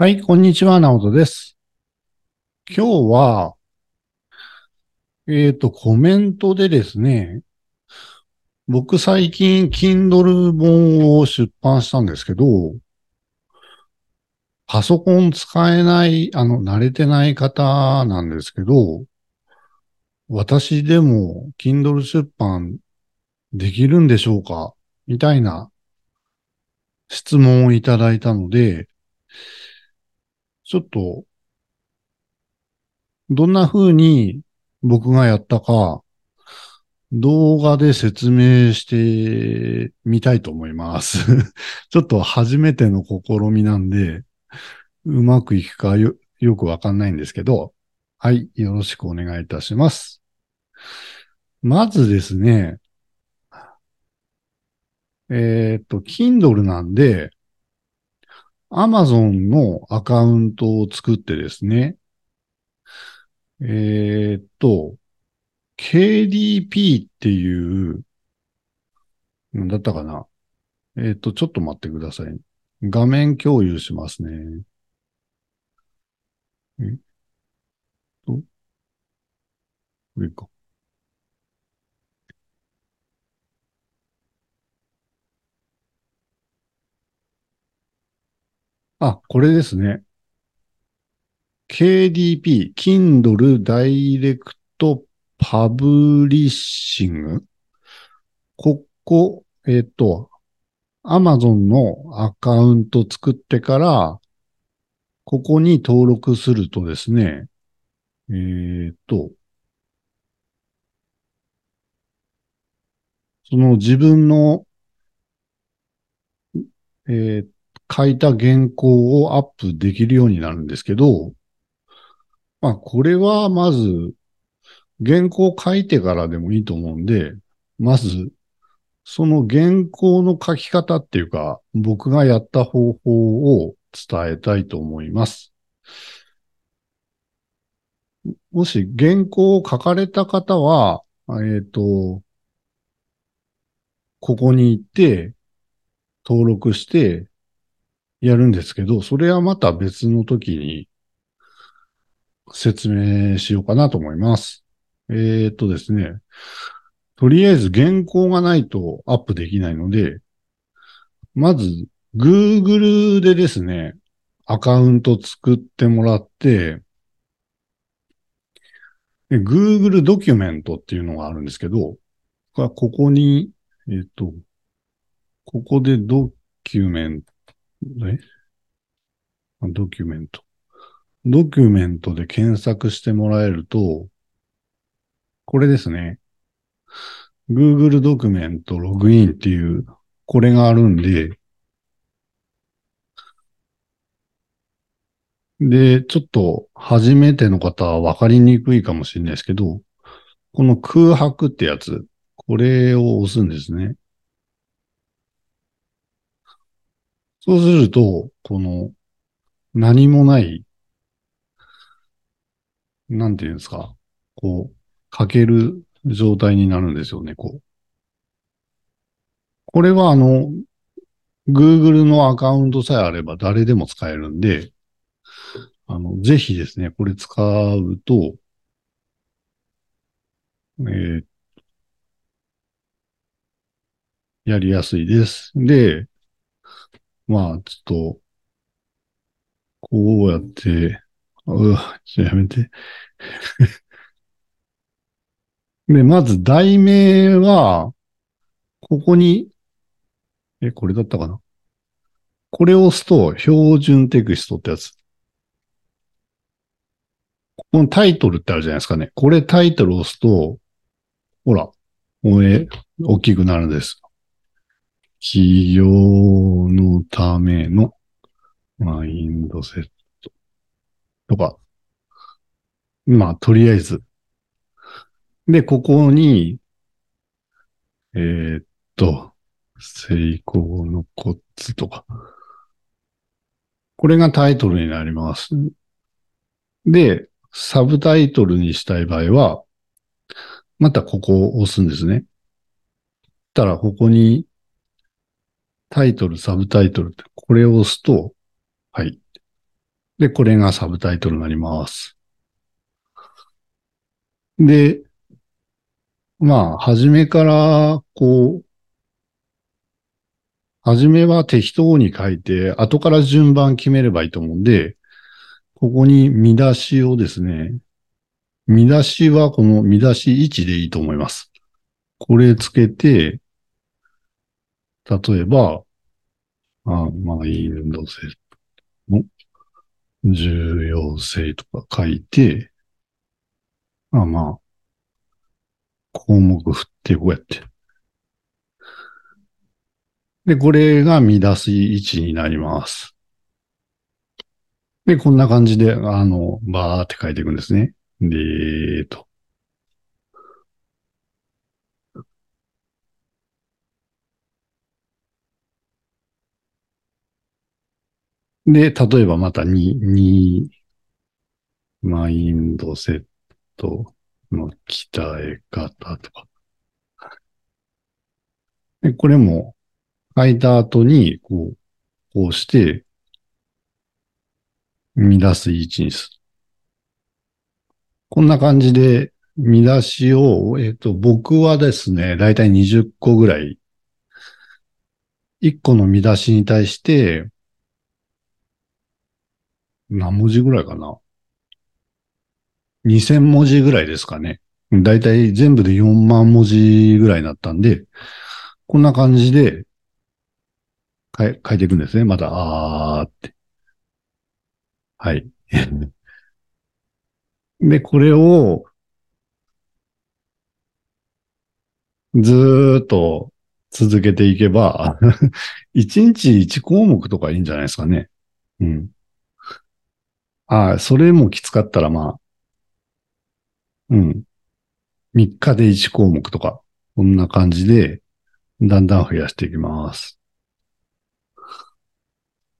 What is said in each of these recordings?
はい、こんにちは、直人です。今日は、えっ、と、コメントでですね、僕最近、Kindle 本を出版したんですけど、パソコン使えない、あの、慣れてない方なんですけど、私でも Kindle 出版できるんでしょうかみたいな質問をいただいたので、ちょっと、どんな風に僕がやったか、動画で説明してみたいと思います。ちょっと初めての試みなんで、うまくいくかよよくわかんないんですけど、はい、よろしくお願いいたします。まずですね、えっ、と、Kindle なんで、Amazon のアカウントを作ってですね、えーっと、KDP っていう、なんだったかな。えーっと、ちょっと待ってください。画面共有しますね。えっと、これか。あ、これですね。KDP、Kindle Direct Publishing。ここ、えっ、と、Amazon のアカウント作ってから、ここに登録するとですね、えっ、と、その自分の、えっー書いた原稿をアップできるようになるんですけど、まあ、これはまず、原稿を書いてからでもいいと思うんで、まず、その原稿の書き方っていうか、僕がやった方法を伝えたいと思います。もし原稿を書かれた方は、えっ、と、ここに行って、登録して、やるんですけど、それはまた別の時に説明しようかなと思います。えーっとですね。とりあえず原稿がないとアップできないので、まず Google でですね、アカウント作ってもらって、Google ドキュメントっていうのがあるんですけど、ここに、えっと、ここでドキュメントえドキュメント。ドキュメントで検索してもらえると、これですね。Google ドキュメントログインっていう、これがあるんで、で、ちょっと初めての方は分かりにくいかもしれないですけど、この空白ってやつ、これを押すんですね。そうすると、この、何もない、なんていうんですか、こう、書ける状態になるんですよね、こう。これはあの、Google のアカウントさえあれば誰でも使えるんで、あの、ぜひですね、これ使うと、えーやりやすいです。で、まあ、ちょっと、こうやって、うわ、ちょっとやめて。で、まず題名は、ここに、え、これだったかな？これを押すと、標準テキストってやつ。このタイトルってあるじゃないですかね。これタイトルを押すと、ほら、これ、大きくなるんです。企業のめのマインドセットとか。まあ、とりあえず。で、ここに、えーっと、成功のコツとか。これがタイトルになります。で、サブタイトルにしたい場合は、またここを押すんですね。たら、ここにタイトル、サブタイトルって、これを押すと、はい。で、これがサブタイトルになります。で、まあ、初めから、こう、初めは適当に書いて、後から順番決めればいいと思うんで、ここに見出しをですね、見出しはこの見出し1でいいと思います。これつけて、例えば、あまあ、インド性の重要性とか書いて、まあまあ、項目振ってこうやって。で、これが見出し位置になります。で、こんな感じで、あの、バーって書いていくんですね。で、えーと。で、例えばまた2、2、マインドセットの鍛え方とか。で、これも書いた後に、こう、こうして、見出す位置にする。こんな感じで、見出しを、えっ、と、僕はですね、だいたい20個ぐらい、1個の見出しに対して、何文字ぐらいかな ?2000 文字ぐらいですかね。だいたい全部で4万文字ぐらいになったんで、こんな感じで書い書いていくんですね。また、あーって。はい。で、これを、ずーっと続けていけば、1日1項目とかいいんじゃないですかね。うん。ああ、それもきつかったらまあ、うん。3日で1項目とか、こんな感じで、だんだん増やしていきます。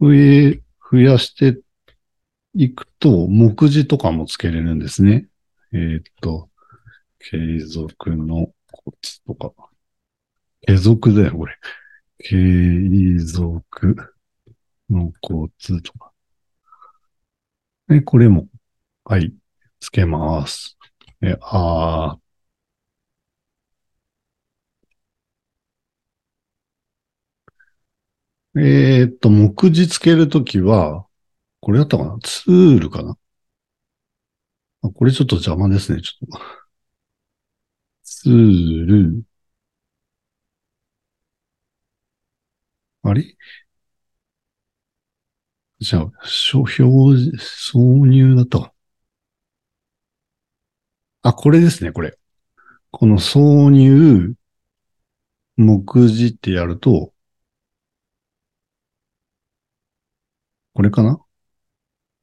上、増やしていくと、目次とかもつけれるんですね。えーっと、継続のコツとか。継続だよ、これ。継続のコツとか。で、これも、はい、つけます。え、あー。えーっと、目次つけるときは、これだったかな？ツールかな？これちょっと邪魔ですね、ちょっと。ツール。あれ？じゃあ、書表、挿入だったか。あ、これですね、これ。この挿入、目次ってやると、これかな？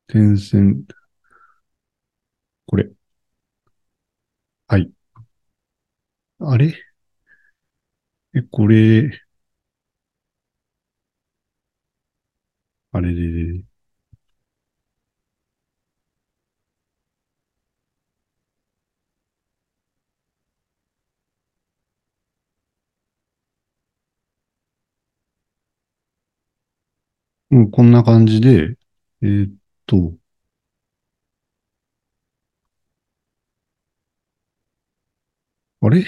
点線。これ。はい。あれ？え、これ、あれで、うん、こんな感じで、えーっと、あれ？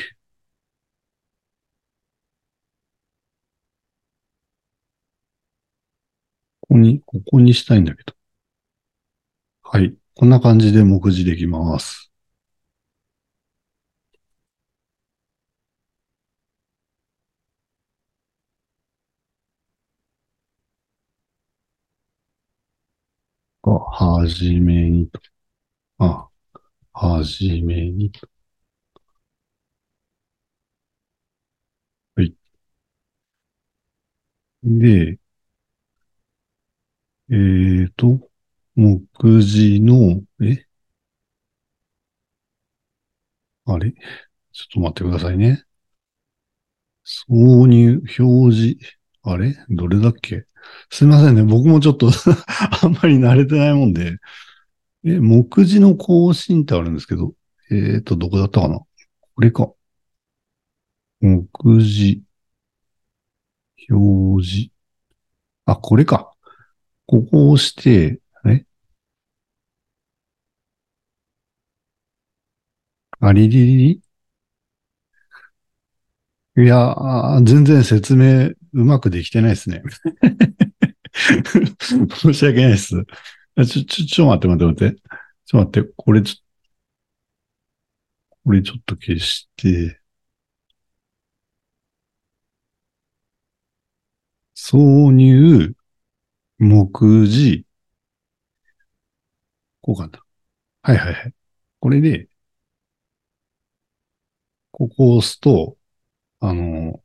ここに、ここにしたいんだけど。はい。こんな感じで目次できます。あ、はじめにと。あ、はじめにと。はい。で、えーと、目次の、え？あれ？ちょっと待ってくださいね。挿入、表示、あれ？どれだっけ？すいませんね。僕もちょっと あんまり慣れてないもんで。え、目次の更新ってあるんですけど、えーと、どこだったかな？これか。目次、表示。あ、これか。ここを押して、ね。ありりりいや全然説明うまくできてないですね。申し訳ないです。ちょ、ちょ、ちょ、待って待って待って。ちょ、待って、これちょ、これちょっと消して。挿入、目次、こうかな。はいはいはい。これで、ここを押すと、あの、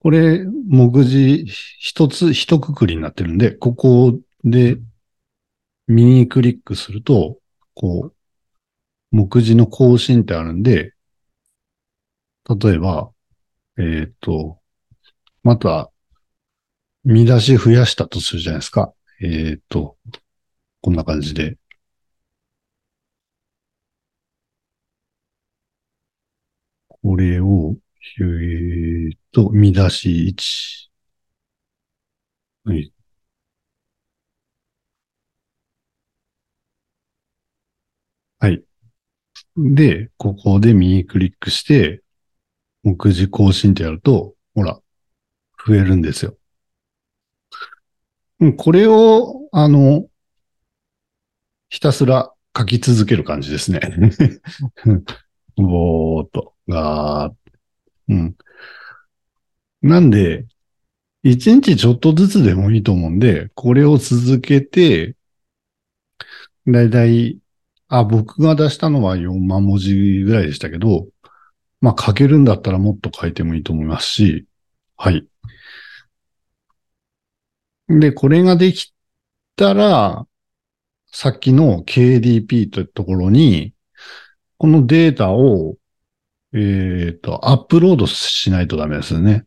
これ、目次一つ、一括りになってるんで、ここで右クリックすると、こう、目次の更新ってあるんで、例えば、えっ、と、また、見出し増やしたとするじゃないですか。えっ、と、こんな感じで。これを、えっ、と、見出し1。はい。はい。で、ここで右クリックして、目次更新ってやると、ほら、増えるんですよ。うんこれを、あの、ひたすら書き続ける感じですね。ぼーっと、がーっうん。なんで、一日ちょっとずつでもいいと思うんで、これを続けて、だいたい、あ、僕が出したのは4万文字ぐらいでしたけど、まあ書けるんだったらもっと書いてもいいと思いますし、はい。で、これができたら、さっきの KDP というところに、このデータを、えっ、と、アップロードしないとダメですよね。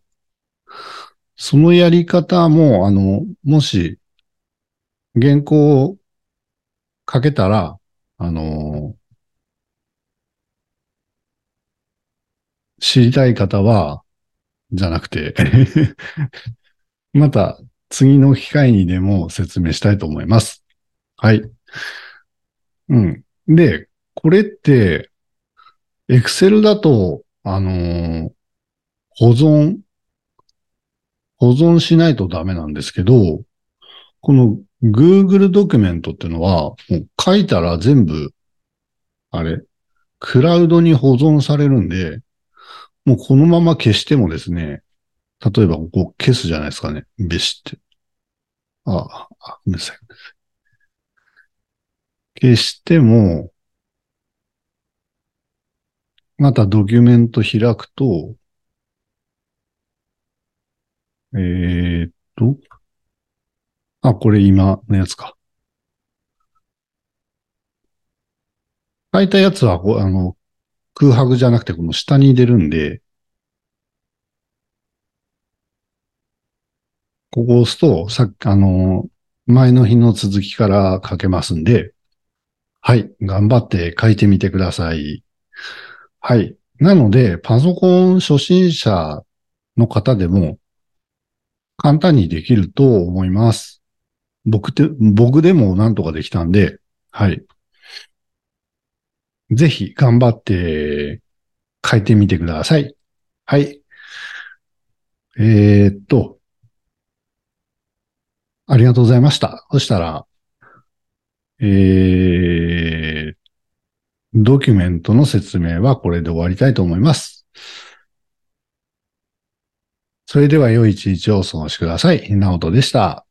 そのやり方も、あの、もし、原稿を書けたら、あの、知りたい方は、じゃなくて、また次の機会にでも説明したいと思います。はい。うん。で、これって、Excel だと、あのー保存、保存しないとダメなんですけど、この Google ドキュメントっていうのは、もう書いたら全部、あれ、クラウドに保存されるんで、もうこのまま消してもですね、例えばここ消すじゃないですかね、べしって。あ、あ、ごめんなさい。消しても、またドキュメント開くと、えーっと、あ、これ今のやつか。書いたやつはこう、あの、空白じゃなくてこの下に出るんで、ここを押すと、さっき、あの、前の日の続きから書けますんで、はい、頑張って書いてみてください。はい。なので、パソコン初心者の方でも簡単にできると思います。僕て、僕でもなんとかできたんで、はい。ぜひ頑張って書いてみてください。はい。えーっと、ありがとうございました。そしたら、えー、ドキュメントの説明はこれで終わりたいと思います。それでは良い一日をお過ごしください。なおとでした。